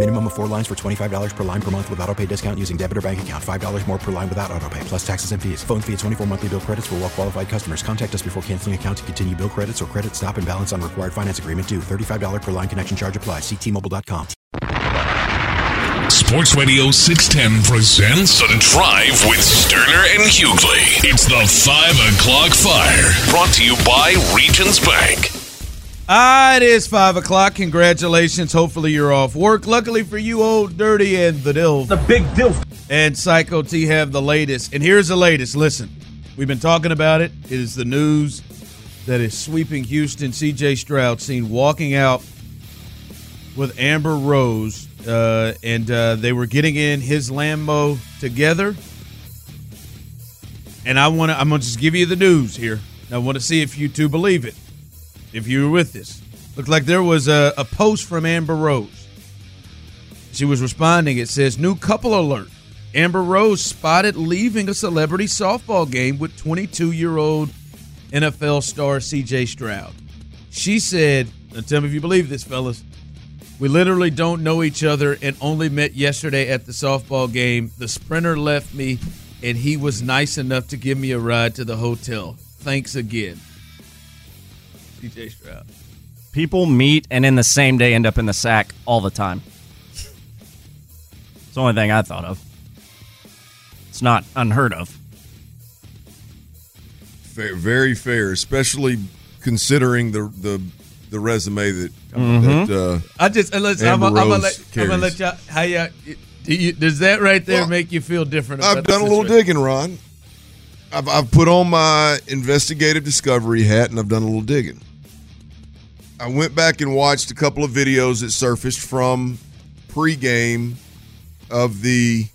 Minimum of four lines for $25 per line per month with auto pay discount using debit or bank account. $5 more per line without auto pay, plus taxes and fees. Phone fee at 24 monthly bill credits for well qualified customers. Contact us before canceling account to continue bill credits or credit stop and balance on required finance agreement due. $35 per line connection charge applies. Ctmobile.com. Sports Radio 610 presents The Drive with Stoerner and Hughley. It's the 5 o'clock fire. Brought to you by Regions Bank. Ah, it is 5 o'clock. Congratulations. Hopefully you're off work. Luckily for you, Old Dirty and the dill. The big dilf. And Psycho T have the latest. And here's the latest. Listen, we've been talking about it. It is the news that is sweeping Houston. CJ Stroud seen walking out with Amber Rose, uh, and uh, they were getting in his Lambo together. And I want to, I'm going to just give you the news here. I want to see if you two believe it, if you were with this. Looked like there was a, a post from Amber Rose. She was responding. It says, New couple alert. Amber Rose spotted leaving a celebrity softball game with 22 year old NFL star CJ Stroud. She said, now tell me if you believe this, fellas. We literally don't know each other and only met yesterday at the softball game. The sprinter left me, and he was nice enough to give me a ride to the hotel. Thanks again. CJ Stroud. People meet and in the same day end up in the sack all the time. It's the only thing I thought of. It's not unheard of. Fair, very fair, especially considering the the the resume that Mhm. that uh, I just uh, listen, I'm, Amber gonna- I'm gonna let, I'm gonna let y'all. How y'all? Do you, does that right there Well, make you feel different? I've about done a little digging, Ron. I've, I've put on my investigative discovery hat and I've done a little digging. I went back and watched a couple of videos that surfaced from pregame of the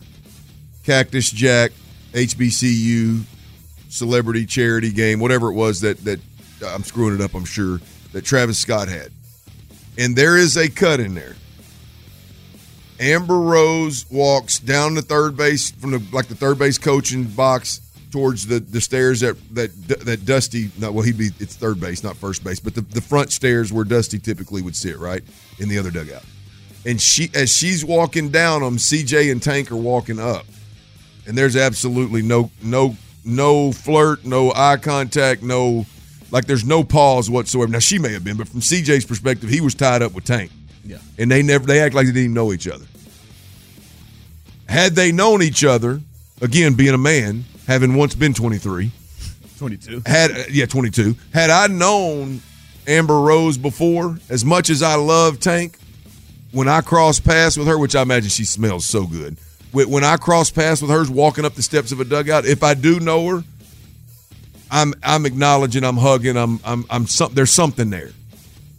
Cactus Jack HBCU celebrity charity game, whatever it was that that I'm screwing it up, I'm sure that Travis Scott had, and there is a cut in there. Amber Rose walks down the third base from the like the third base coaching box towards the the stairs that that that Dusty no well he'd be it's third base not first base but the, the front stairs where Dusty typically would sit right in the other dugout and she as she's walking down them CJ and Tank are walking up and there's absolutely no no no flirt no eye contact no like there's no pause whatsoever now she may have been but from CJ's perspective he was tied up with Tank Yeah. and they never they act like they didn't even know each other. Had they known each other, again being a man, having once been 23, 22. had yeah 22, had I known Amber Rose before, as much as I love Tank, when I cross paths with her, which I imagine she smells so good, when when I cross paths with her walking up the steps of a dugout, if I do know her, I'm I'm acknowledging, I'm hugging, I'm I'm I'm some, there's something there,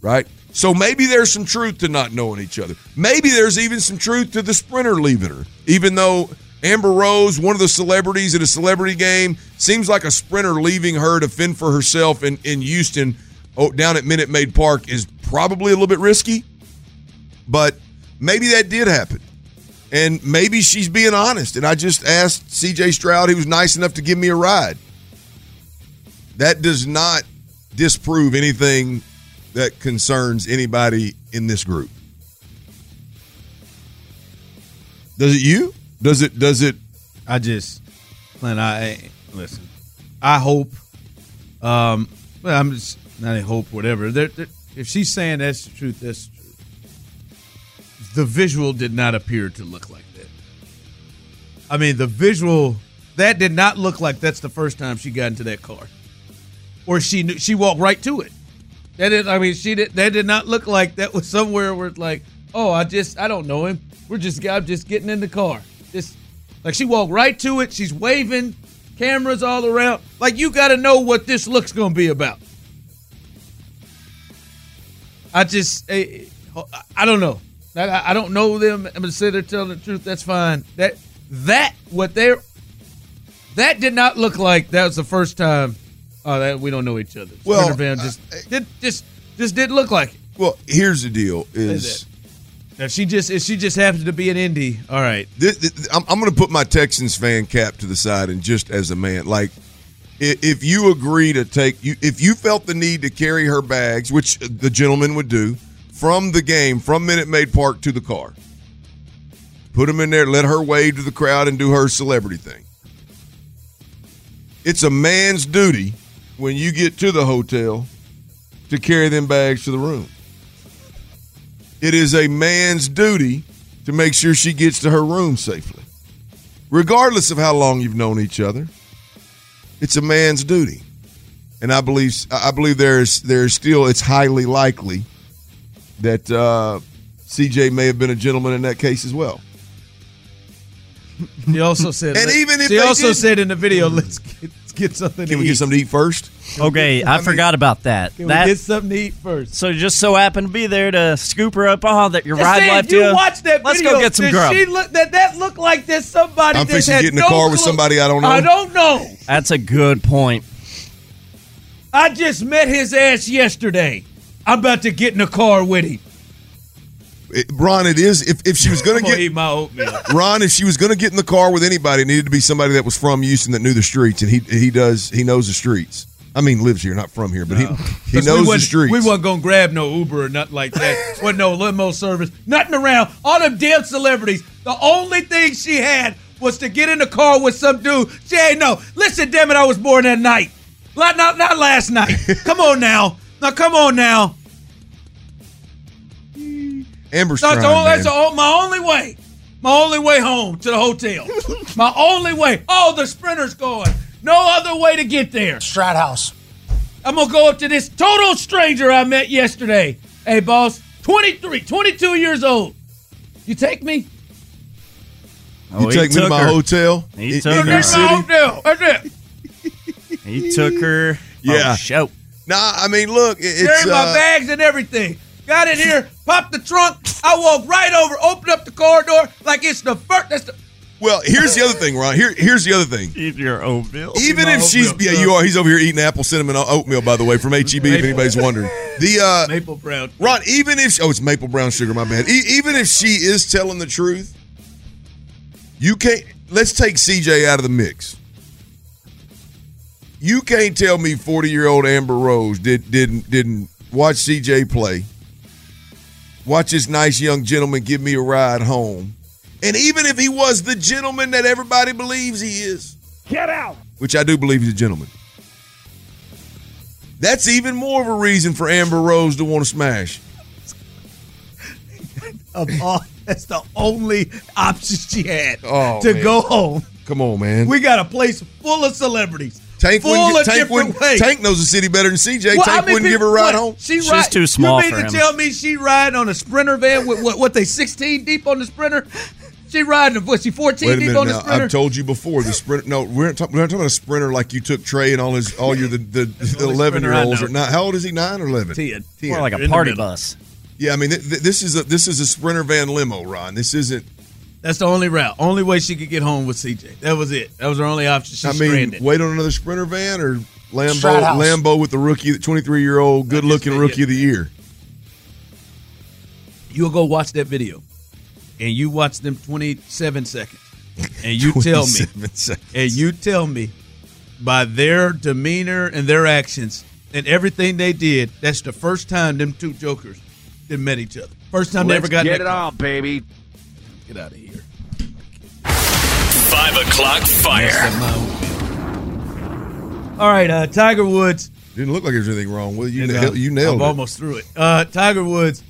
right? So maybe there's some truth to not knowing each other. Maybe there's even some truth to the sprinter leaving her, even though Amber Rose, one of the celebrities at a celebrity game, seems like a sprinter leaving her to fend for herself in in Houston, oh, down at Minute Maid Park is probably a little bit risky. But maybe that did happen. And maybe she's being honest. And I just asked CJ Stroud, he was nice enough to give me a ride. That does not disprove anything that concerns anybody in this group. Does it you? Does it does it I just, man, I listen. I hope. Um, well, I'm just not a hope, whatever. There, there, if she's saying that's the truth, that's the truth. The visual did not appear to look like that. I mean, the visual that did not look like that's the first time she got into that car, or she knew, she walked right to it. That is. I mean, she did. That did not look like that was somewhere where it's like, Oh, I just I don't know him. We're just I'm just getting in the car. Just like she walked right to it. She's waving, cameras all around. Like you got to know what this look's gonna be about. I just eh, I don't know. I, I don't know them. I'm gonna say they're telling the truth. That's fine. That that what they're that did not look like that was the first time. Oh, that we don't know each other. Well, Sprinter Van just did just just didn't look like it. Well, here's the deal: is If she just if she just happens to be an indie, all right. This, this- I'm, I'm going to put my Texans fan cap to the side and just as a man, like if you agree to take you, if you felt the need to carry her bags, which the gentleman would do, from the game, from Minute Maid Park to the car, put them in there, let her wave to the crowd and do her celebrity thing. It's a man's duty when you get to the hotel to carry them bags to the room. It is a man's duty to make sure she gets to her room safely. Regardless of how long you've known each other, it's a man's duty. And I believe I believe there's there's still it's highly likely that uh, CJ may have been a gentleman in that case as well. He also said, And even if they also didn't- said in the video, let's get, let's get something. Can we eat. get something to eat first? Okay, I, I mean, forgot about that. Can that we get something to eat first? so just so happened to be there to scoop her up. Oh, that your Just ride saying, left you you. watch that Let's video. go get some did grub. She look, that that looked like there's somebody. I'm that fixing to had get in the no car with clue. somebody I don't know. I don't know. That's a good point. I just met his ass yesterday. I'm about to get in the car with him. It, Ron, it is if, if she was going I'm to gonna get eat my oatmeal. Ron, if she was going to get in the car with anybody, it needed to be somebody that was from Houston that knew the streets, and he he does he knows the streets. I mean, lives here, not from here, but he he we knows the streets. We wasn't gonna grab no Uber or nothing like that. wasn't no limo service, nothing around. All them damn celebrities. The only thing she had was to get in the car with some dude. She ain't no. Listen, damn it, I was born that night. Not not, not last night. come on now. Now come on now. Amber's That's, trying, all, that's all, my only way. My only way home to the hotel. my only way. Oh, the sprinter's going. No other way to get there. Strat House. I'm going to go up to this total stranger I met yesterday. Hey, boss, 23, 22 years old. You take me? Oh, you take me to my her. hotel He in, took in her. your That's my city. hotel. That's it. He took her. Yeah. Oh, show. Nah, I mean, look, it- Carry it's my uh, bags and everything. Got in here, popped the trunk. I walk right over, open up the corridor like it's the first. That's the, well. Here's the other thing, Ron. Here, here's the other thing. Eat your oatmeal. Even if she's oatmeal, yeah, you are. He's over here eating apple cinnamon oatmeal, by the way, from HEB. If anybody's wondering, the uh, maple brown. Ron. Even if oh, it's maple brown sugar. My bad. E- even if she is telling the truth, you can't. Let's take CJ out of the mix. You can't tell me forty year old Amber Rose did didn't didn't watch CJ play. Watch this nice young gentleman give me a ride home. And even if he was the gentleman that everybody believes he is, Get out. which I do believe he's a gentleman, that's even more of a reason for Amber Rose to want to smash. Of all, that's the only option she had Oh, to man. go home. Come on, man. We got a place full of celebrities. Tank, full wouldn't, of Tank, different wouldn't, ways. Tank knows the city better than CJ. Well, Tank I mean, wouldn't give her a ride what, home. She She's ride, too small You mean for to him. tell me she ride on a sprinter van with what? What they sixteen deep on the sprinter? She riding? Was she fourteen Wait a deep minute on the now. sprinter? I've told you before the sprinter. No, we're not, talk, we're not talking about a sprinter like you took Trey and all his all your the the, the eleven year olds I or not. How old is he? Nine or eleven? Ten. More like a party bus. Yeah, I mean th- th- this is a this is a sprinter van limo, Ron. This isn't. That's the only route. Only way she could get home with CJ. That was it. That was her only option. She's I mean, stranded. wait on another sprinter van or Lambo House. Lambo with the rookie, the twenty three year old, good looking rookie of the year. You'll go watch that video, and you watch them twenty seven seconds, and you tell me seconds. and you tell me by their demeanor and their actions and everything they did, that's the first time them two jokers that met each other. First time they ever got in get it car. on, baby. Get out of here. Five o'clock fire. All right, uh, Tiger Woods. Didn't look like there's anything wrong with it. You, nailed, uh, you nailed I'm it. almost through it. Uh, Tiger Woods,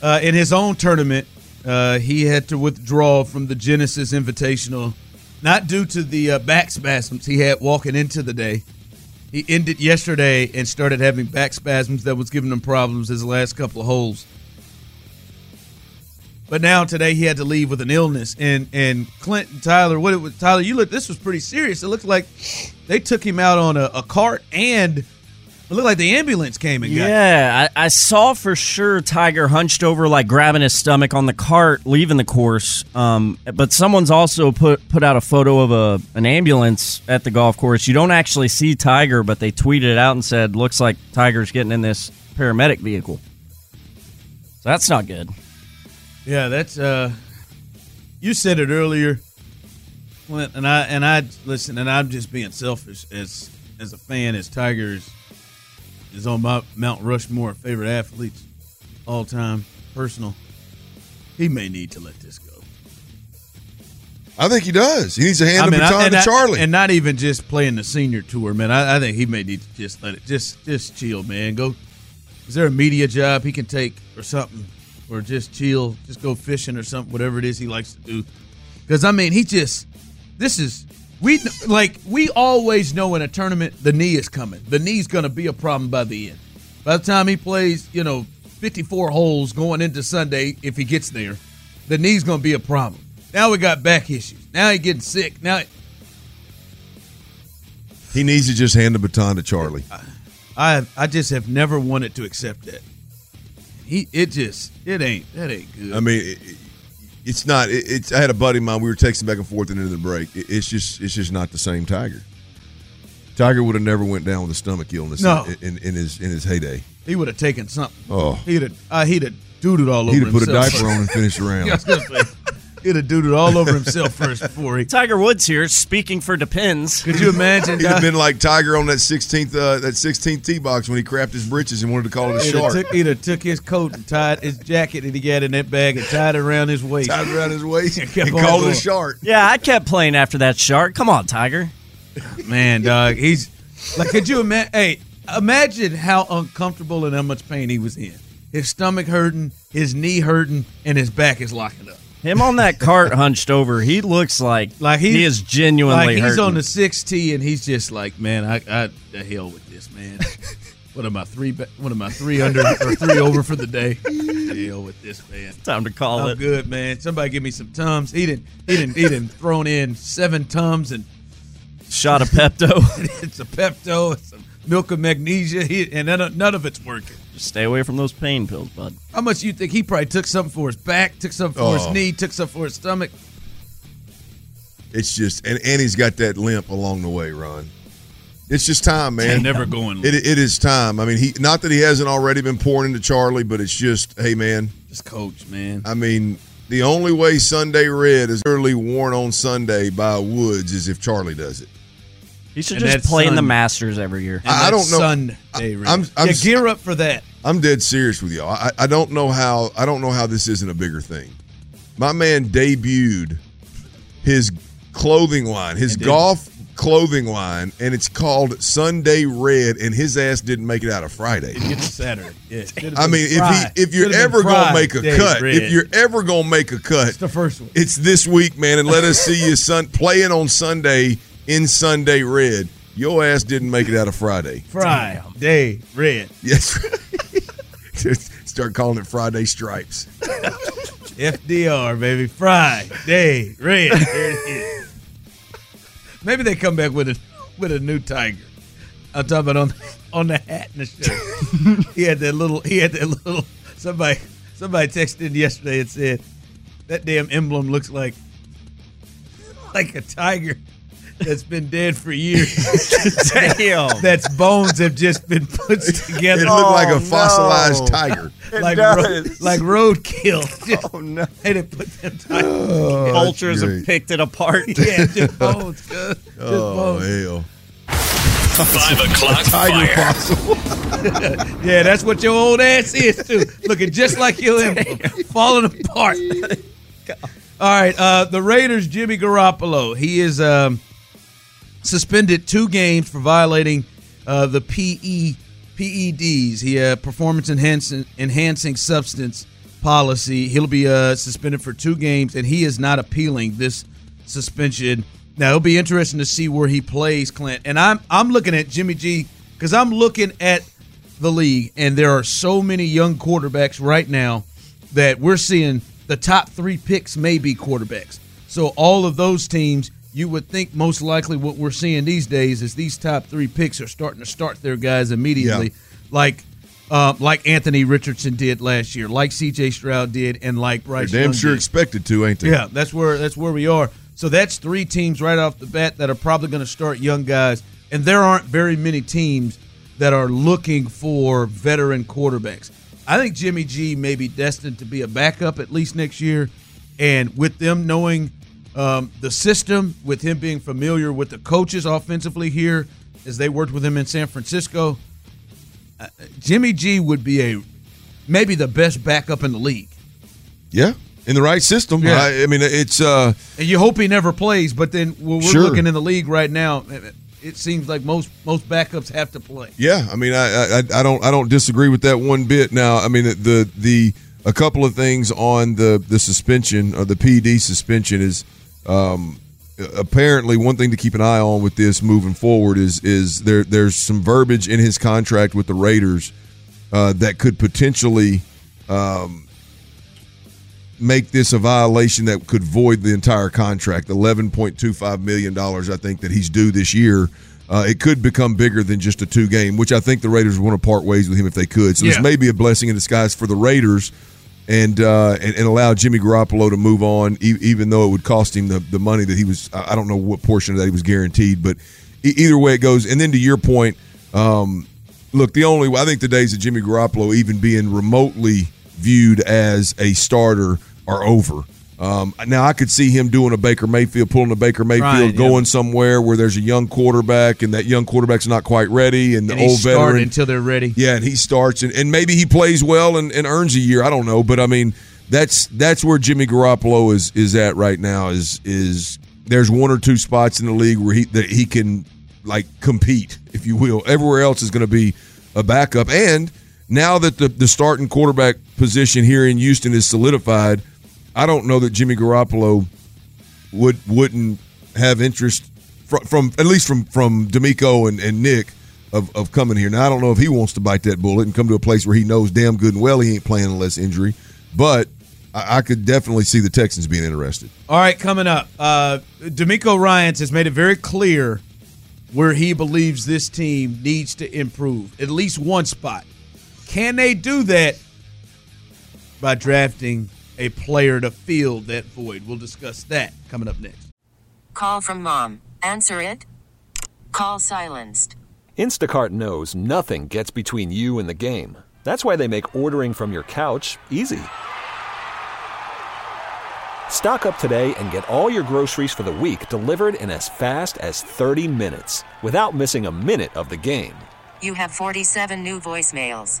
uh, in his own tournament, uh, he had to withdraw from the Genesis Invitational, not due to the uh, back spasms he had walking into the day. He ended yesterday and started having back spasms that was giving him problems his last couple of holes. But now today he had to leave with an illness, and and Clint and Tyler, what it was, Tyler, you look, this was pretty serious. It looked like they took him out on a, a cart, and it looked like the ambulance came and got. Yeah, I, I saw for sure Tiger hunched over, like grabbing his stomach on the cart, leaving the course. Um, but someone's also put put out a photo of a an ambulance at the golf course. You don't actually see Tiger, but they tweeted it out and said, "Looks like Tiger's getting in this paramedic vehicle." So that's not good. Yeah, that's uh you said it earlier. Clint, and I and I listen, and I'm just being selfish as as a fan, as Tigers is on my Mount Rushmore favorite athletes all time, personal. He may need to let this go. I think he does. He needs to hand I mean, the I- baton and to I- Charlie. and not even just playing the senior tour, man. I, I think he may need to just let it just just chill, man. Go. Is there a media job he can take or something, or just chill, just go fishing or something, whatever it is he likes to do? Because I mean, he just this is we like we always know in a tournament the knee is coming. The knee's going to be a problem by the end. By the time he plays, you know, 54 holes going into Sunday, if he gets there, the knee's going to be a problem. Now we got back issues. Now he getting sick. Now he needs to just hand the baton to Charlie. I I just have never wanted to accept that. He it just it ain't that ain't good. I mean, it's not. It, it's. I had a buddy of mine. We were texting back and forth into the break. It, it's just. It's just not the same Tiger. Tiger would have never went down with a stomach illness No. in, in, in his in his heyday. he would have taken something. Oh. he'd have uh, he'd have doodled all over He'd have put a diaper on and finished the round. Yeah, I was gonna say, he'd have doodled all over himself first before he. Tiger Woods here speaking for Depends. Could you imagine? He'd have been like Tiger on that 16th uh, that 16th tee box when he crapped his britches and wanted to call it a He'd shark. have, took, he'd have took his coat and tied his jacket that he got in that bag and tied it around his waist. Tied it around his waist and kept and on called it a shark. Yeah, I kept playing after that shark. Come on, Tiger. Man, dog, he's like, could you imagine? Hey, imagine how uncomfortable and how much pain he was in. His stomach hurting, his knee hurting, and his back is locking up. Him on that cart hunched over, he looks like Like he, is genuinely like he's hurting. on the six T, and he's just like, man, I, I the hell with this, man. what am I three? What am I three under or three over for the day? Hell with this, man. Time to call I'm it. good, man. Somebody give me some tums. He didn't. He didn't. He didn't thrown in seven tums and Shot a Pepto. it's a Pepto. It's some milk of magnesia, he, and none of, none of it's working. Just stay away from those pain pills, bud. How much you think he probably took something for his back, took something for Oh. his knee, took something for his stomach? It's just and and he's got that limp along the way, Ron. It's just time, man. Never going. It, it is time. I mean, he not that he hasn't already been pouring into Charlie, but it's just, hey, man. Just coach, man. I mean, the only way Sunday Red is early worn on Sunday by Woods is if Charlie does it. He should And just that's play in the Masters every year. And I- I don't know- Sunday, I- Red. I'm- I'm yeah, gear up for that. I'm dead serious with y'all. I, I don't know how I don't know how this isn't a bigger thing. My man debuted his clothing line, his golf clothing line, and it's called Sunday Red, and his ass didn't make it out of Friday. Get to Saturday. Yeah, I been mean, if he if you're ever gonna make a cut, Red. if you're ever gonna make a cut, it's the first one. it's this week, man, and let us see you sun playing on Sunday in Sunday Red. Your ass didn't make it out of Friday. Friday red. Yes. Start calling it Friday Stripes. FDR, baby. Friday red. There it is. Maybe they come back with a with a new tiger. I'm talking about on on the hat and the shirt. he had that little. He had that little. Somebody somebody texted in yesterday and said that damn emblem looks like like a tiger that's been dead for years. Damn. That's bones have just been put together. It looked like Oh, a fossilized no. tiger. like does. ro- like roadkill. Just, Oh no! they didn't put them tigers. Vultures have picked it apart. yeah, just bones. cuz. Just Oh bones. hell! Five o'clock Tiger fire. fossil. Yeah, that's what your old ass is too. Looking just like your emblem, falling apart. All right, uh, the Raiders' Jimmy Garoppolo. He is um, suspended two games for violating uh, the PE PEDs. He uh, performance enhancing enhancing substance policy. He'll be uh, suspended for two games, and he is not appealing this suspension. Now it'll be interesting to see where he plays, Clint. And I'm I'm looking at Jimmy G because I'm looking at the league, and there are so many young quarterbacks right now that we're seeing the top three picks may be quarterbacks. So all of those teams, you would think most likely what we're seeing these days is these top three picks are starting to start their guys immediately, Yeah. like uh, like Anthony Richardson did last year, like C.J. Stroud did, and like Bryce. They're damn Young sure did. expected to, ain't they? Yeah, that's where that's where we are. So that's three teams right off the bat that are probably going to start young guys, and there aren't very many teams that are looking for veteran quarterbacks. I think Jimmy G may be destined to be a backup at least next year, and with them knowing um, the system, with him being familiar with the coaches offensively here, as they worked with him in San Francisco, uh, Jimmy G would be a maybe the best backup in the league. Yeah, in the right system. Yeah. I, I mean, it's uh, And you hope he never plays, but then we're Sure. looking in the league right now, it seems like most most backups have to play. yeah. I mean, I, I I don't I don't disagree with that one bit. Now, I mean, the the a couple of things on the the suspension or the PD suspension is um, apparently one thing to keep an eye on with this moving forward is is there there's some verbiage in his contract with the Raiders uh, that could potentially um, make this a violation that could void the entire contract. Eleven point two five million dollars, I think, that he's due this year. Uh, it could become bigger than just a two game, which I think the Raiders want to part ways with him if they could. So Yeah. this may be a blessing in disguise for the Raiders, and uh, and, and allow Jimmy Garoppolo to move on, e- even though it would cost him the, the money that he was. I don't know what portion of that he was guaranteed, but e- either way it goes. And then to your point, um, look, the only I think the days of Jimmy Garoppolo even being remotely viewed as a starter are over. Um, now I could see him doing a Baker Mayfield, pulling a Baker Mayfield, Right, yeah. going somewhere where there's a young quarterback and that young quarterback's not quite ready, and the And old veteran until they're ready. yeah, and he starts, and, and maybe he plays well and, and earns a year. I don't know, but I mean, that's that's where Jimmy Garoppolo is is at right now. Is is there's one or two spots in the league where he that he can like compete, if you will. Everywhere else is going to be a backup, and now that the the starting quarterback position here in Houston is solidified, I don't know that Jimmy Garoppolo would wouldn't have interest from, from at least from from DeMeco and, and Nick of, of coming here. Now I don't know if he wants to bite that bullet and come to a place where he knows damn good and well he ain't playing unless injury, but I, I could definitely see the Texans being interested. All right, coming up, uh, DeMeco Ryans has made it very clear where he believes this team needs to improve at least one spot. Can they do that by drafting a player to fill that void? We'll discuss that coming up next. Call from mom. Answer it. Call silenced. Instacart knows nothing gets between you and the game. That's why they make ordering from your couch easy. Stock up today and get all your groceries for the week delivered in as fast as 30 minutes without missing a minute of the game. You have 47 new voicemails.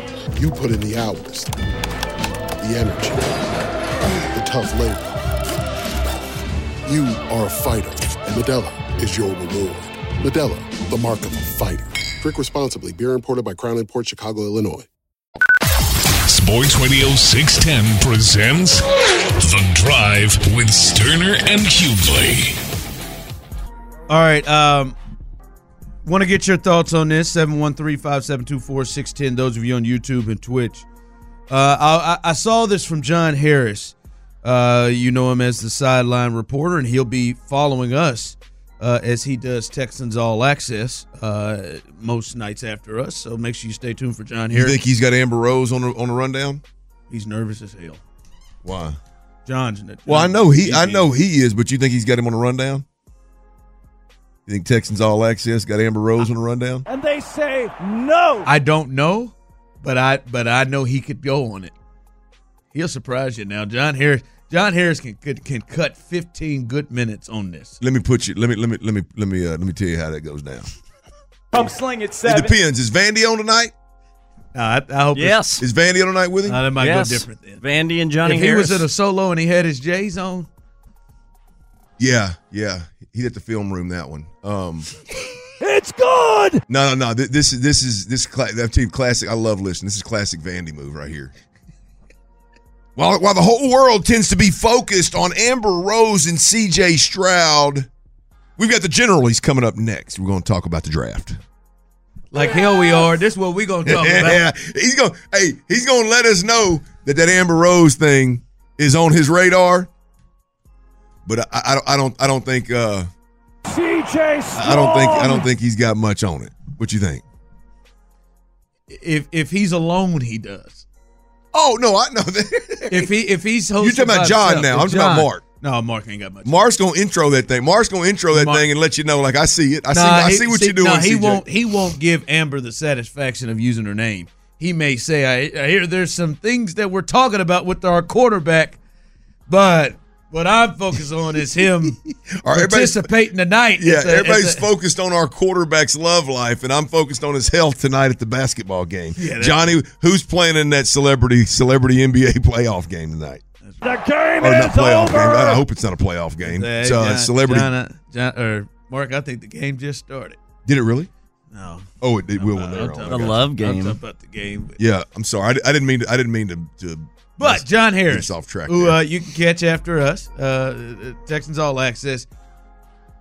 You put in the hours, the energy, the tough labor. You are a fighter, and Modelo is your reward. Modelo, the mark of a fighter. Drink responsibly. Beer imported by Crown Port Chicago, Illinois. Sports Radio 610 presents The Drive with Stoerner and Hughley. All right. Um, want to get your thoughts on this? 713-572-4610. Those of you on YouTube and Twitch. Uh, I, I saw this from John Harris. Uh, you know him as the sideline reporter, and he'll be following us uh, as he does Texans All Access uh, most nights after us. So make sure you stay tuned for John Harris. You think he's got Amber Rose on the, on the rundown? He's nervous as hell. Why? John's. Well, I know he I know he is, but you think he's got him on the rundown? You think Texans All Access got Amber Rose on the rundown? And they say no. I don't know, but I but I know he could go on it. He'll surprise you now. John Harris John Harris can could, can cut 15 good minutes on this. Let me put you. Let me let me let me let me uh, let me tell you how that goes down. I'm slinging seven. It depends. Is Vandy on tonight? No, I, I hope. Yes. Is Vandy on tonight with him? Uh, that might yes. go different then. Vandy and Johnny if he Harris. was in a solo and he had his J's on, Yeah, yeah. He hit the film room that one. Um, It's good. no, no, no. Th- This is this is this cla- that team classic. I love listening. This is classic Vandy move right here. While while the whole world tends to be focused on Amber Rose and C.J. Stroud, we've got the generalies coming up next. We're going to talk about the draft. like hell we are. This is what we're gonna talk about. yeah, he's going. Hey, he's going to let us know that that Amber Rose thing is on his radar. But I, I, don't- I don't. I don't think. Uh, CJ I don't think. I don't think he's got much on it. What you think? If if he's alone, he does. Oh no, I know that. If he if he's hosting You're talking about John himself, now. if I'm talking about Mark. No, Mark ain't got much. Mark's gonna intro that thing. Mark's gonna intro that Mark- thing and let you know, like I see it. I see. Nah, I he- see what see, you're doing. nah, he CJ. won't. He won't give Amber the satisfaction of using her name. He may say, "I, I hear there's some things that we're talking about with our quarterback, but what I'm focused on is him All right, everybody's- participating tonight." Yeah, at the- at everybody's the- focused on our quarterback's love life, and I'm focused on his health tonight at the basketball game. Yeah, Johnny, who's playing in that celebrity celebrity NBA playoff game tonight? The game oh, Or is not playoff over. game? I hope it's not a playoff game. Hey, It's John- celebrity. John, John- or Mark, I think the game just started. Did it really? No, Oh, it, it will when they're talking on. The Okay. love I'm game. talking about the game. but- Yeah, I'm sorry. I, I didn't mean to. I didn't mean to. to But John Harris, off track. who uh, you can catch after us, uh, Texans All Access.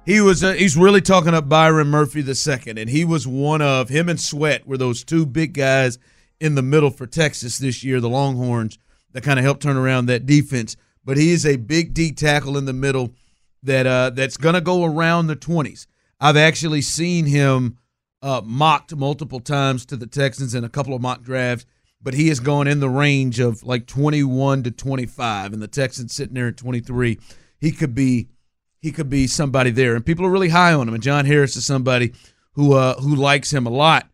He was uh, he's really talking up Byron Murphy the second, and he was one of him and Sweat were those two big guys in the middle for Texas this year, the Longhorns that kind of helped turn around that defense. But he is a big D tackle in the middle that uh, that's going to go around the twenties. I've actually seen him uh, mocked multiple times to the Texans in a couple of mock drafts, but he is going in the range of like 21 to 25, and the Texans sitting there at 23. He could be he could be somebody there, and people are really high on him. And John Harris is somebody who uh, who likes him a lot.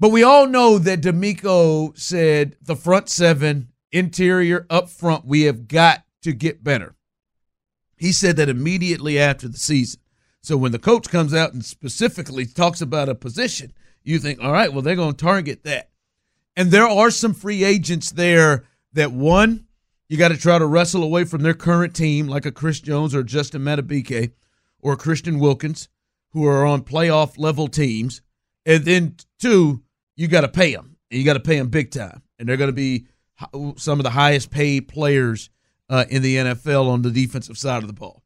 But we all know that DeMeco said the front seven, interior, up front, we have got to get better. He said that immediately after the season. So when the coach comes out and specifically talks about a position, you think, all right, well, they're going to target that. And there are some free agents there that one, you got to try to wrestle away from their current team, like a Chris Jones or Justin Madubuike or Christian Wilkins, who are on playoff level teams. And then two, you got to pay them. And you got to pay them big time. And they're going to be some of the highest paid players uh, in the NFL on the defensive side of the ball.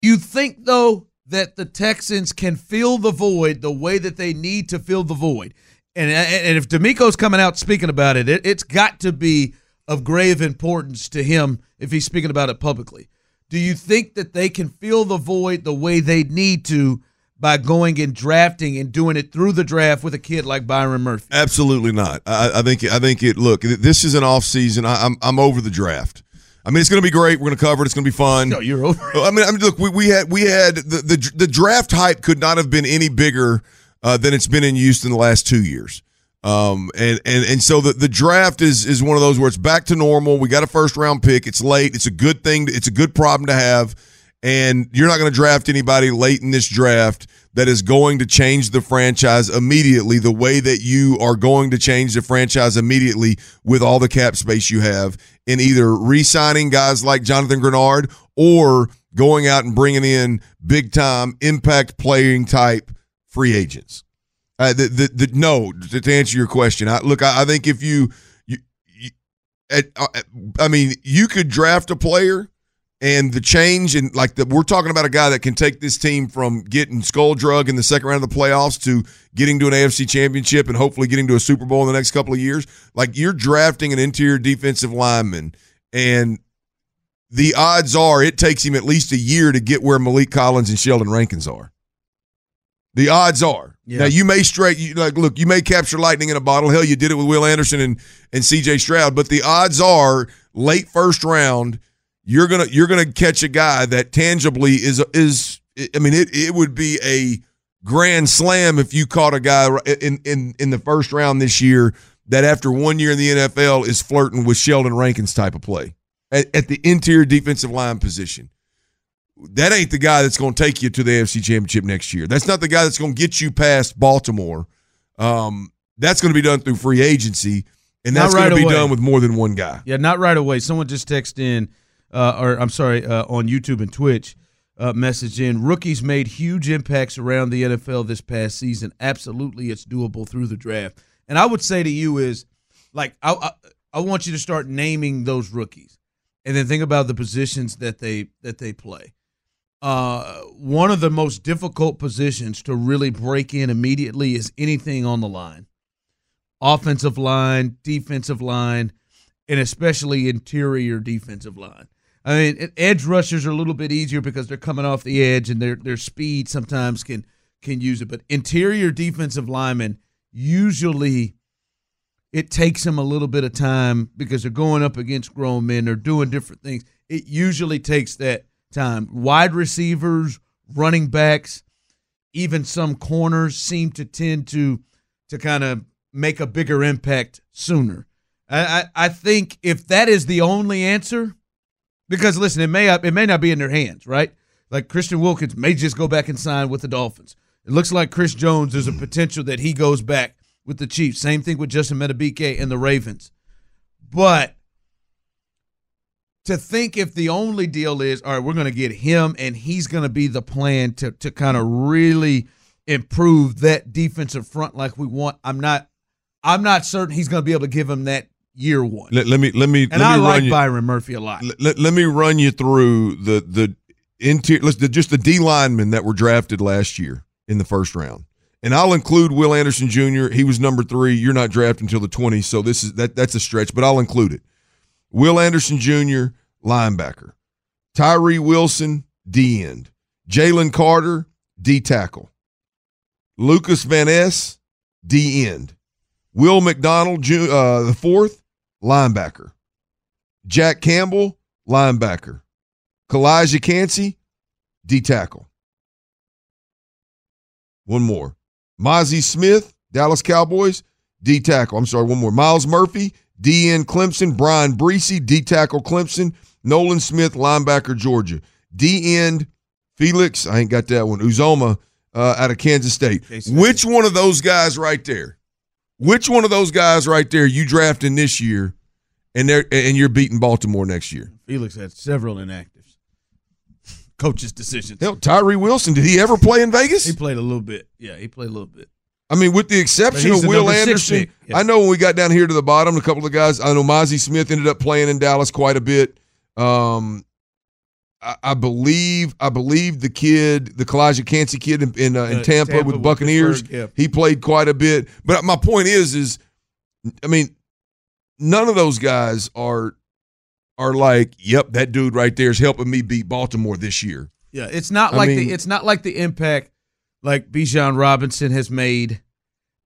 You think though that the Texans can fill the void the way that they need to fill the void, and and if DeMeco's coming out speaking about it, it it's got to be of grave importance to him if he's speaking about it publicly. Do you think that they can fill the void the way they need to by going and drafting and doing it through the draft with a kid like Byron Murphy? Absolutely not. I, I think. I think it. Look, this is an off season. I, I'm. I'm over the draft. I mean, it's going to be great. We're going to cover it. It's going to be fun. No, you're over. it. I mean, I mean, look, we, we had we had the, the the draft hype could not have been any bigger uh, than it's been in Houston the last two years. Um, and and and so the, the draft is is one of those where it's back to normal. We got a first round pick. It's late. It's a good thing. It's a good problem to have. And you're not going to draft anybody late in this draft that is going to change the franchise immediately the way that you are going to change the franchise immediately with all the cap space you have in either re-signing guys like Jonathan Greenard or going out and bringing in big time impact playing type free agents. Uh, the, the, the, no, to, to answer your question, I, look, I, I think if you, you, you at, uh, I mean, you could draft a player and the change and like the, we're talking about a guy that can take this team from getting skull drug in the second round of the playoffs to getting to an AFC championship and hopefully getting to a Super Bowl in the next couple of years. Like you're drafting an interior defensive lineman and the odds are it takes him at least a year to get where Maliek Collins and Sheldon Rankins are. The odds are. Yeah. Now you may straight you like look, you may capture lightning in a bottle. Hell, you did it with Will Anderson and and CJ Stroud, but the odds are late first round you're gonna you're gonna catch a guy that tangibly is is I mean it it would be a grand slam if you caught a guy in in in the first round this year that after one year in the NFL is flirting with Sheldon Rankins type of play at, at the interior defensive line position. That ain't the guy that's going to take you to the AFC Championship next year. That's not the guy that's going to get you past Baltimore. Um, that's going to be done through free agency, and that's right going to be away. done with more than one guy. Yeah, not right away. Someone just texted in, uh, or I'm sorry, uh, on YouTube and Twitch, uh, message in. Rookies made huge impacts around the NFL this past season. Absolutely, it's doable through the draft. And I would say to you is, like, I I, I want you to start naming those rookies, and then think about the positions that they that they play. Uh, one of the most difficult positions to really break in immediately is anything on the line offensive line, defensive line, and especially interior defensive line. I mean, edge rushers are a little bit easier because they're coming off the edge and their their speed sometimes can can use it. But interior defensive linemen usually it takes them a little bit of time because they're going up against grown men. They're doing different things. It usually takes that time. Wide receivers, running backs, even some corners seem to tend to to kind of make a bigger impact sooner. I, I, I think if that is the only answer, because listen, it may up it may not be in their hands, right? Like Christian Wilkins may just go back and sign with the Dolphins. It looks like Chris Jones there's a potential that he goes back with the Chiefs. Same thing with Justin Madubuike and the Ravens. But to think if the only deal is all right, we're going to get him and he's going to be the plan to to kind of really improve that defensive front like we want. I'm not I'm not certain he's going to be able to give him that year one. Let, let me let me And let I me like run you, Byron Murphy a lot. Let, let me run you through the the interior. Let's just the D linemen that were drafted last year in the first round, and I'll include Will Anderson Jr. He was number three. You're not drafted until the 20s, so this is that that's a stretch, but I'll include it. Will Anderson Jr. linebacker, Tyree Wilson D end, Jalen Carter D tackle, Lucas Van Ness D end, Will McDonald uh, the fourth linebacker. Jack Campbell, linebacker. Calijah Kancey, D tackle. One more. Mazi Smith, Dallas Cowboys, D tackle. I'm sorry, one more. Myles Murphy, D end Clemson. Bryan Bresee, D tackle Clemson. Nolan Smith, linebacker Georgia. D end Felix, I ain't got that one. Uzomah uh, out of Kansas State. Which one of those guys right there? Which one of those guys right there you drafting this year, and they're and you're beating Baltimore next year? Felix had several inactives. Coach's decisions. Hell, Tyree Wilson, did he ever play in Vegas? He played a little bit. Yeah, he played a little bit. I mean, with the exception of Will Anderson. Yeah. I know when we got down here to the bottom, a couple of guys, I know Mazi Smith ended up playing in Dallas quite a bit. Um, I, I believe, I believe the kid, the Calijah Kancey kid in, in, uh, in Tampa, Tampa with with Buccaneers, yeah. he played quite a bit. But my point is, is I mean, none of those guys are are like, yep, that dude right there is helping me beat Baltimore this year. Yeah, it's not I like mean- the it's not like the impact like Bijan Robinson has made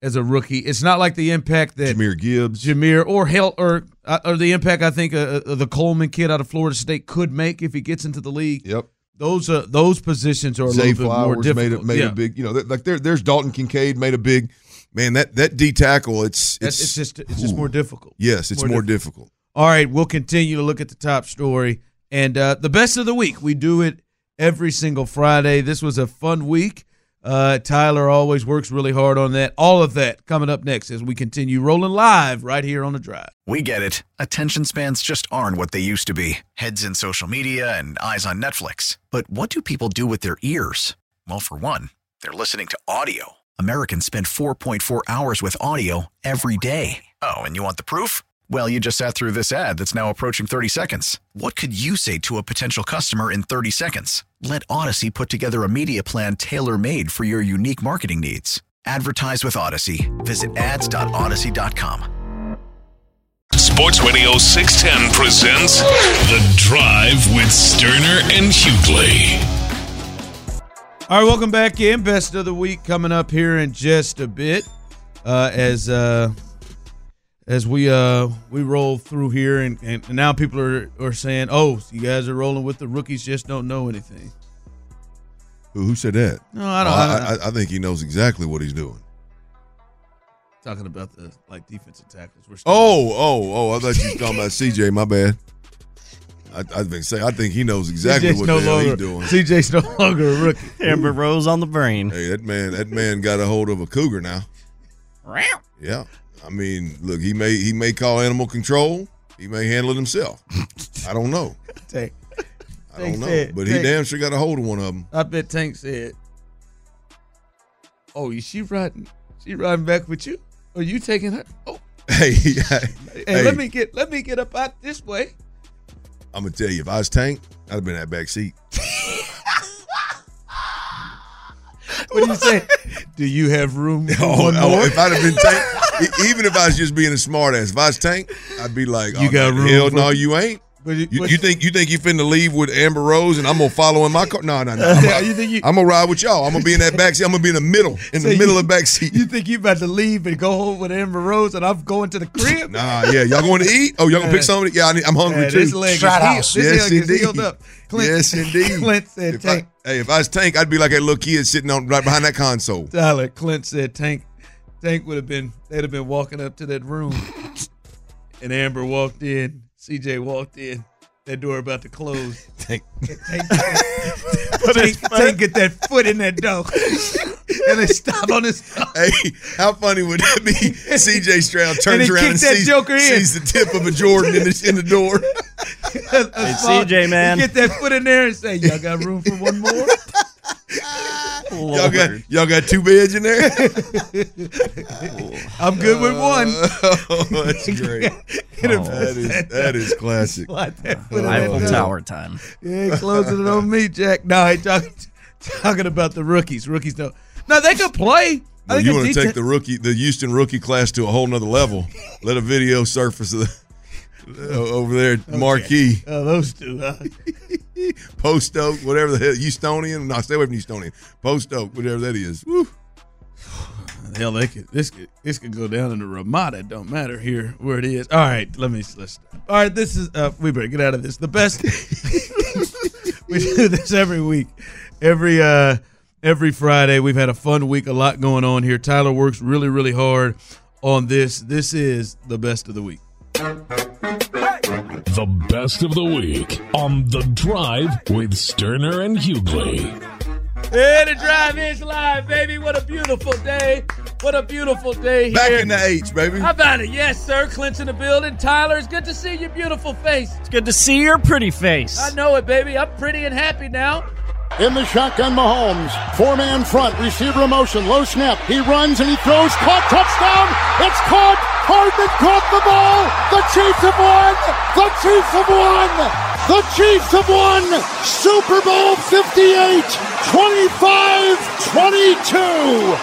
as a rookie. It's not like the impact that Jahmyr Gibbs, Jahmyr, or hell, or uh, or the impact I think uh, uh, the Coleman kid out of Florida State could make if he gets into the league. Yep. Those uh, those positions are a Zay little bit more difficult. made a made yeah. a big, you know, like there, there's Dalton Kincaid made a big, man. That that D tackle, it's it's it's just it's just more difficult. Yes, it's more, difficult. All right, we'll continue to look at the top story and uh, the best of the week. We do it every single Friday. This was a fun week. Uh, Tyler always works really hard on that. All of that coming up next as we continue rolling live right here on the drive. We get it. Attention spans just aren't what they used to be heads in social media and eyes on Netflix. But what do people do with their ears? Well, for one, they're listening to audio. Americans spend 4.4 hours with audio every day. Oh, and you want the proof? Well, you just sat through this ad that's now approaching 30 seconds. What could you say to a potential customer in 30 seconds? Let Audacy put together a media plan tailor made for your unique marketing needs. Advertise with Audacy. Visit ads.audacy.com. Sports Radio 610 presents The Drive with Stoerner and Hughley. All right, welcome back in. Best of the week coming up here in just a bit. Uh, as uh, as we uh we roll through here, and, and now people are are saying, "Oh, you guys are rolling with the rookies, just don't know anything." Who, who said that? No, I don't- Oh, I I, don't- I, I think he knows exactly what he's doing. Talking about the like defensive tackles. We're Oh, oh, oh! I thought you were talking about CJ. My bad. I, I've been I think he knows exactly CJ's what no the hell longer, he's doing. CJ's no longer a rookie. Amber Rose on the brain. Hey, that man, that man got a hold of a cougar now. Yeah, I mean, look, he may he may call animal control. He may handle it himself. I don't know. Tank. I don't Tank know. said- But he damn sure got a hold of one of them. I bet Tank said, "Oh, is she riding? She riding back with you? Or you taking her? Oh, Hey, hey, hey, let me get let me get up out this way." I'm gonna tell you, if I was Tank, I'd have been in that back seat. What do you say? do you have room Oh, one oh, more? if I'd have been Tank, even if I was just being a smart ass, if I was Tank, I'd be like, You oh, got no, room Hell no, you ain't. But you- You, you think you think you finna leave with Amber Rose and I'm gonna follow in my car? No, no, no. I'm, you think you- I'm gonna ride with y'all. I'm gonna be in that back seat. I'm gonna be in the middle, in So the you- middle of the back seat. You think you about to leave and go home with Amber Rose, and I'm going to the crib? Nah, yeah, y'all going to eat? Oh, y'all gonna pick something? Yeah, I need, I'm hungry Yeah, too. this leg is healed. This yes, leg is indeed. healed up. Clint- yes, indeed. Clint said If I- Tank. hey, if I was Tank, I'd be like that little kid sitting on right behind that console. Tyler Clint said Tank Tank would have been they'd have been walking up to that room and Amber walked in, CJ walked in, that door about to close. Tank Tank, Tank, Tank get that foot in that door. and they stop on his Hey, how funny would that be? CJ Stroud turns he around and that sees, joker in. sees the tip of a Jordan in the, in the door. Hey, CJ, man. Get that foot in there and say, Y'all got room for one more? Y'all got y'all got two beds in there. I'm good with one. Oh, that's great. Get him- oh, that is that is classic. Slide that foot in that Eiffel door. Tower time. Yeah, closing it on me, Jack. No, I talking talking about the rookies. Rookies don't. No, they could play. I Well, think you want to detail- take the rookie, the Houston rookie class to a whole nother level. Let a video surface of the, over there at Marquee, Oh, those two. Huh? Post Oak, whatever the hell, Houstonian. No, stay away from Houstonian. Post Oak, whatever that is. Woo. Hell, they could. This could. This could go down in the Ramada. It don't matter here where it is. All right, let me. Let's. Stop. All right, this is. Uh, we better get out of this. The best. we do this every week, every uh, every Friday. We've had a fun week. A lot going on here. Tyler works really, really hard on this. This is the best of the week. The best of the week on The Drive with Stoerner and Hughley. Hey, the drive is live, baby. What a beautiful day. What a beautiful day here. Back in the H, baby. How about it? Yes, sir. Clint's in the building. Tyler, it's good to see your beautiful face. It's good to see your pretty face. I know it, baby. I'm pretty and happy now. In the shotgun, Mahomes. Four man front, receiver motion, low snap. He runs and he throws. Caught, touchdown. It's caught. Hardman caught the ball. The Chiefs have won. The Chiefs have won. The Chiefs have won. Super Bowl 58, 25 22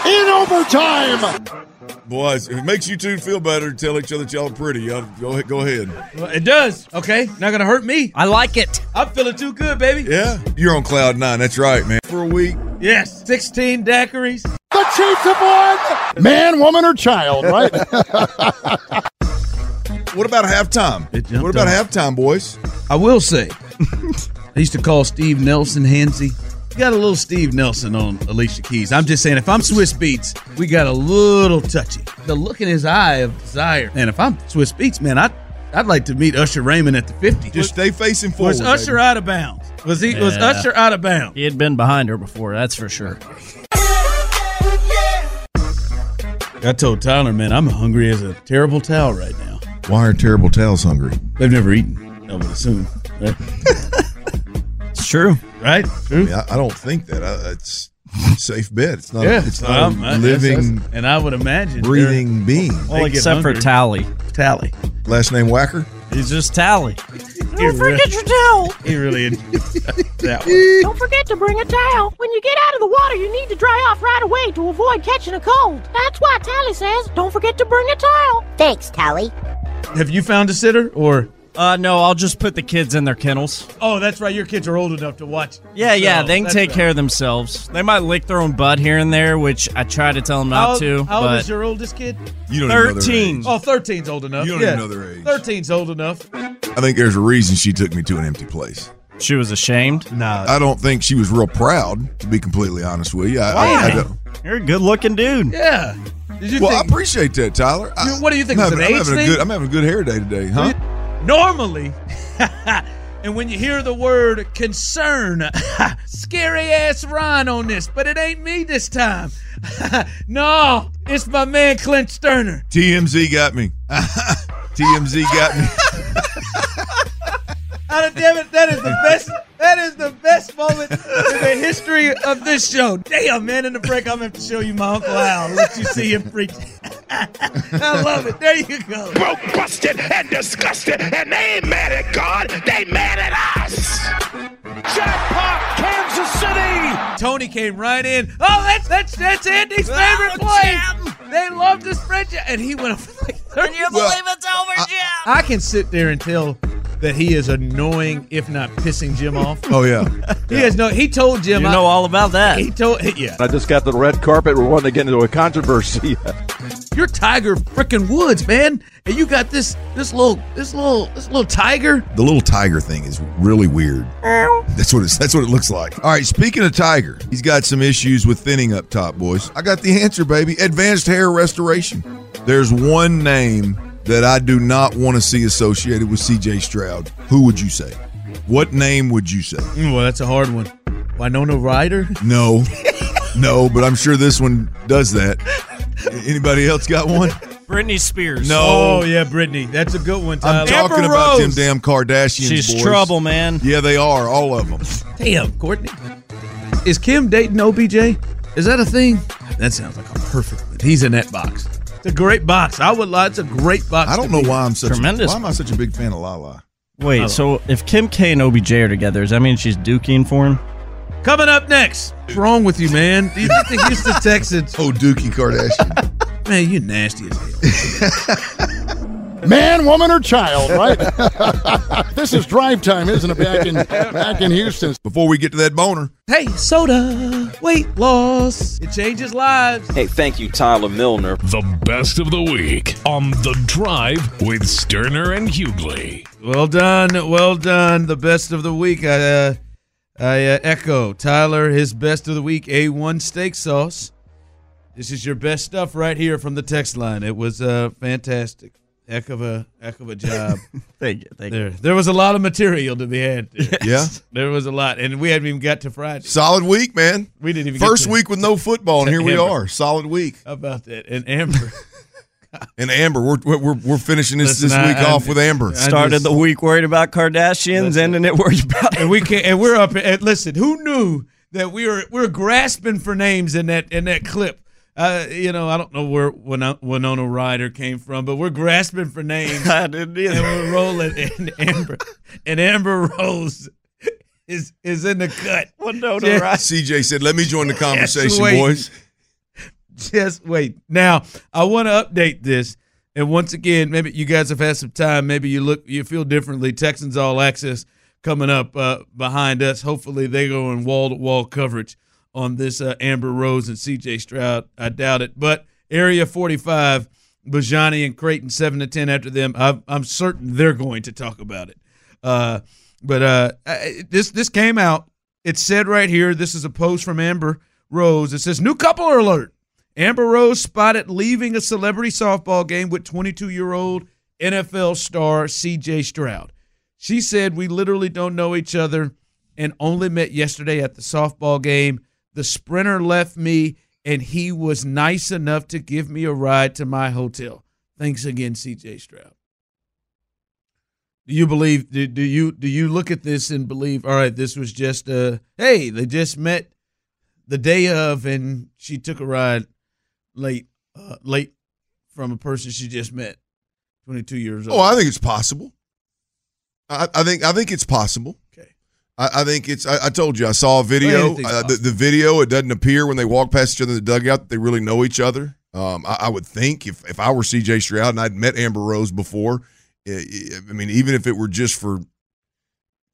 in overtime. Boys, if it makes you two feel better, to tell each other that y'all are pretty. Y'all go ahead. Go ahead. Well, it does. Okay. Not going to hurt me. I like it. I'm feeling too good, baby. Yeah, you're on cloud nine. That's right, man. For a week. Yes. 16 daiquiris. The Chiefs have won. Man, woman, or child, right? What about halftime? What about on. halftime, boys? I will say, I used to call Steve Nelson Hansy. You got a little Steve Nelson on Alicia Keys. I'm just saying, if I'm Swizz Beatz, we got a little touchy. The look in his eye of desire. And if I'm Swizz Beatz, man, I'd, I'd like to meet Usher Raymond at the 50. Just stay facing forward. was Usher out of bounds? Was he? Was Usher out of bounds? He had been behind her before, that's for sure. I told Tyler, man, I'm hungry as a terrible towel right now. Why are terrible towels hungry? They've never eaten. I would assume. Right? It's true. right? I, mean, I, I don't think that. I, it's safe bet. It's not. yeah, It's not Um, a I- living, that's- and I would imagine breathing being. They Well, get except for. Tally. Tally. Last name Whacker. He's just Tally. Don't forget your towel. He really that one. Don't forget to bring a towel. When you get out of the water, you need to dry off right away to avoid catching a cold. That's why Tally says, don't forget to bring a towel. Thanks, Tally. Have you found a sitter or Uh, no, I'll just put the kids in their kennels. Oh, that's right. Your kids are old enough to watch. Yeah, yeah, they can that's take right. care of themselves. They might lick their own butt here and there, which I try to tell them How not old, to. how old is your oldest kid? You don't even know their 13. age. Oh, 13's old enough. You don't yeah. even know their age. 13's old enough. I think there's a reason she took me to an empty place. she was ashamed. Nah. I don't think she was real proud, to be completely honest with you. I, I, I Why? don't. You're a good-looking dude. Yeah. Did you Well, I appreciate that, Tyler. I, what do you think? I'm It's having, an I'm age having a thing? good. I'm having a good hair day today, huh? Normally and when you hear the word concern scary ass rhyme on this but it ain't me this time no it's my man clint Stoerner TMZ got me. TMZ got me. God damn it, that is the best. That is the best moment in the history of this show. Damn, man! In the break, I'm gonna have to show you my uncle Al. Let you see him preach. I love it. There you go. Broke, busted, and disgusted, and they ain't mad at God, they mad at us. Jackpot, Kansas City. Tony came right in. Oh, that's that's that's Andy's favorite play. They love this spread, and he went up for like 30 Can you believe it's over, Jim? I can sit there and tell that he is annoying, if not pissing Jim off. Oh yeah. He has no. He told Jim. You I- know all about that. He told. Yeah. I just got the red carpet. We're wanting to get into a controversy. You're Tiger freaking Woods, man, and you got this this little this little this little tiger. The little tiger thing is really weird. That's what it's. That's what it looks like. All right. Speaking of tiger, he's got some issues with thinning up top, boys. I got the answer, baby. Advanced hair restoration. There's one name that I do not want to see associated with C.J. Stroud. Who would you say? What name would you say? Mm, Well, that's a hard one. Winona Ryder. No, no, but I'm sure this one does that. Anybody else got one? Britney Spears. No. Oh yeah, Brittany. That's a good one. I'm talking Amber about them damn Kardashians. She's boys. trouble, man. Yeah, they are. All of them. Damn, Courtney. Is Kim dating OBJ? Is that a thing? That sounds like a perfect. fit. He's in that box. It's a great box. I would lie. It's a great box. I don't know why. I'm such. Tremendous. Why am I such a big fan of Lala? Wait, oh. so if Kim K and OBJ are together, does that mean she's duking for him? Coming up next. What's wrong with you, man? Do you think the Houston Texans? Oh, Dookie Kardashian. Man, you nasty as hell. Man, woman, or child, right? this is drive time, isn't it? Back in back in Houston. Before we get to that boner, Hey, soda. Weight loss. It changes lives. Hey, thank you, Tyler Milner. The best of the week on The Drive with Stoerner and Hughley. Well done, well done. The best of the week. I, uh, I uh, echo Tyler. His best of the week: A1 steak sauce. This is your best stuff right here from the text line. It was uh, fantastic. Heck of a heck of a job. Thank you. Thank there, there was a lot of material to be had. there. yeah, There was a lot, and we hadn't even got to Friday. solid week, man. We didn't even get First to- week with no football, and here we are. Solid week. How about that? And Amber And Amber, we're we're, we're finishing this Listen, this week I- off with Amber. I Started just- the week worried about Kardashians, ending it worried about. and we can and we're up. And listen, who knew that we were we were grasping for names in that in that clip? Uh, you know, I don't know where Winona, Winona Ryder came from, but we're grasping for names. I didn't either. and we're rolling. And Amber and Amber Rose is is in the cut. Winona Yeah. Ryder. CJ said, "Let me join the conversation, wait. boys." Just wait. Now I want to update this. And once again, maybe you guys have had some time. Maybe you look, you feel differently. Texans All Access coming up uh, behind us. Hopefully, they go in wall to wall coverage on this uh, Amber Rose and C.J. Stroud. I doubt it, but Area 45, Bajani and Creighton seven to ten after them. I'm, I'm certain they're going to talk about it. Uh, but uh, I- this this came out. It said right here. This is a post from Amber Rose. It says new couple alert. Amber Rose spotted leaving a celebrity softball game with 22 year old NFL star CJ Stroud. She said, We literally don't know each other and only met yesterday at the softball game. The sprinter left me and he was nice enough to give me a ride to my hotel. Thanks again, CJ Stroud. Do you believe do, do you do you look at this and believe all right this was just uh hey they just met the day of and she took a ride late uh, late from a person she just met 22 years old Oh, I think it's possible. I, I think I think it's possible. I, I think it's. I, I told you I saw a video. Uh, the, the video it doesn't appear when they walk past each other in the dugout that they really know each other. Um, I, I would think if if I were C.J. Stroud and I'd met Amber Rose before, I I mean, even if it were just for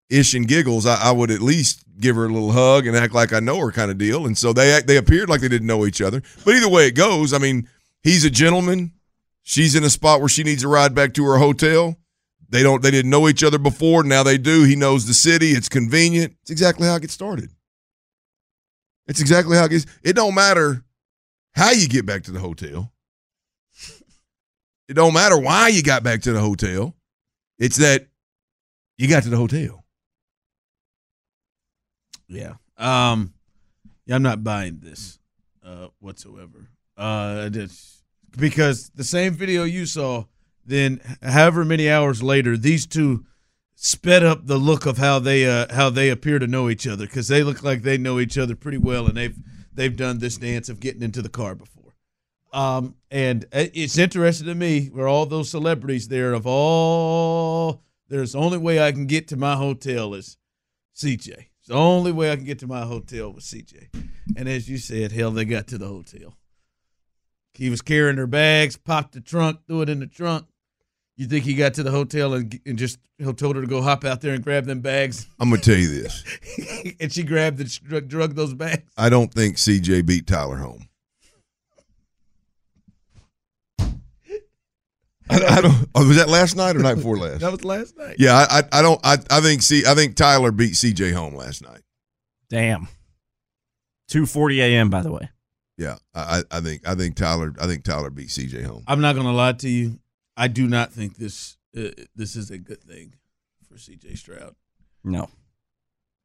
ish and giggles, I, I would at least give her a little hug and act like I know her kind of deal. And so they they appeared like they didn't know each other. But either way it goes, I mean, he's a gentleman. She's in a spot where she needs a ride back to her hotel. They don't they didn't know each other before. Now they do. He knows the city. It's convenient. It's exactly how it gets started. It's exactly how it gets. It don't matter how you get back to the hotel. It don't matter why you got back to the hotel. It's that you got to the hotel. Yeah. Um. Yeah, I'm not buying this uh, whatsoever. Uh, because the same video you saw, then however many hours later, these two sped up the look of how they uh, how they appear to know each other because they look like they know each other pretty well, and they've they've done this dance of getting into the car before. Um, and it's interesting to me where all those celebrities there of all there's the only way I can get to my hotel is CJ. It's the only way I can get to my hotel was CJ. And as you said, hell, they got to the hotel. He was carrying her bags, popped the trunk, threw it in the trunk. You think he got to the hotel and, and just he told her to go hop out there and grab them bags? I'm gonna tell you this. and she grabbed and drug, drug those bags. I don't think CJ beat Tyler home. I, I don't. Oh, was that last night or night before last? That was last night. Yeah, I, I, I don't. I, I think. See, I think Tyler beat CJ home last night. Damn. 2:40 a.m. By the way. Yeah, I, I I think. I think Tyler. I think Tyler beat CJ home. I'm not gonna lie to you. I do not think this uh, this is a good thing for CJ Stroud. No.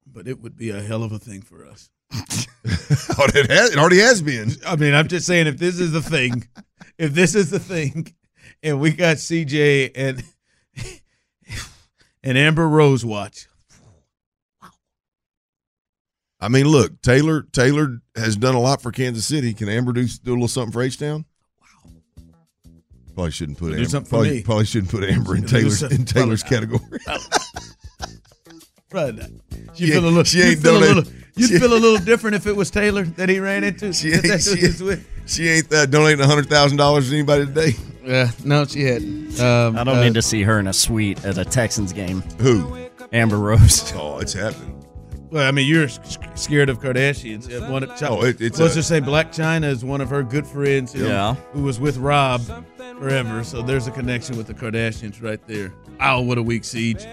But it would be a hell of a thing for us. oh, it has. It already has been. I mean, I'm just saying, if this is the thing, if this is the thing, and we got CJ and and Amber Rose watch, I mean, look, Taylor. Taylor has done a lot for Kansas City. Can Amber do do a little something for H Town? Probably shouldn't put Do Amber. something for Probably, me. probably shouldn't put Amber in Taylor's in Taylor's probably category. Probably not. She You feel a ain't- little. she ain't feel a little. You'd she- feel a little different if it was Taylor that he ran into. She That ain't, that's who she, he's with. she ain't uh, donating hundred thousand dollars to anybody today. Yeah, no, she hadn't. Um, I don't uh, need to see her in a suite at a Texans game. Who? Amber Rose. Oh, it's happening. Well, I mean, you're scared of Kardashians. One of, Oh, it- it's let's a- just say Blac Chyna is one of her good friends. Who, Yeah. who was with Rob forever. So there's a connection with the Kardashians right there. Oh, what a week, Siege!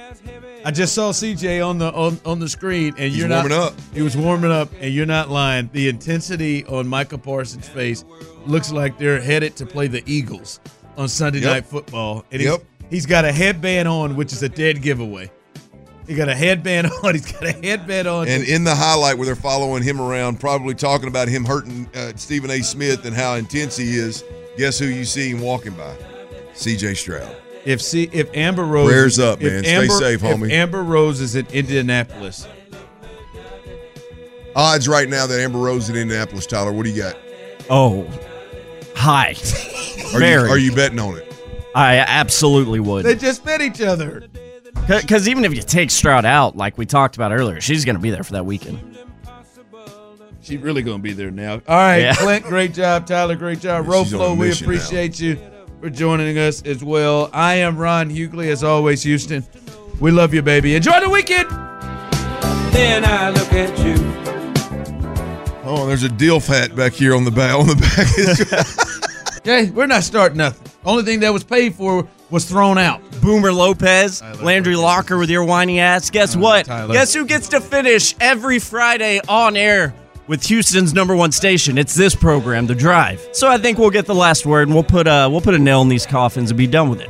I just saw CJ on the on, on the screen, and He's you're not warming up. He was warming up, and you're not lying. The intensity on Michael Parsons' face looks like they're headed to play the Eagles on Sunday Yep. Night Football. And Yep. he's, he's got a headband on, which is a dead giveaway. He got a headband on. He's got a headband on. And in the highlight where they're following him around, probably talking about him hurting uh, Stephen A. Smith and how intense he is. Guess who you see him walking by? C.J. Stroud. If see if Amber Rose Prayers up, if man. Stay Amber- safe, if homie. Amber Rose is in Indianapolis. Odds right now that Amber Rose is in Indianapolis. Tyler, what do you got? Oh, hi. Are Very. you are you betting on it? I absolutely would. They just met each other. Because even if you take Stroud out, like we talked about earlier, she's going to be there for that weekend. She's really gonna be there now. All right, Yeah. Clint, great job. Tyler, great job. Yeah, she's on a Roflo, we mission now. appreciate you for joining us as well. I am Ron Hughley, as always, Houston. We love you, baby. Enjoy the weekend. Then I look at you. Oh, there's a deal fat back here on the back on the back. Hey, we're not starting nothing. Only thing that was paid for was thrown out. Boomer Lopez, Landry Locker with your whiny ass. Guess uh, what? Tyler. Guess who gets to finish every Friday on air with Houston's number one station? It's this program, The Drive. So I think we'll get the last word and we'll put a we'll put a nail in these coffins and be done with it.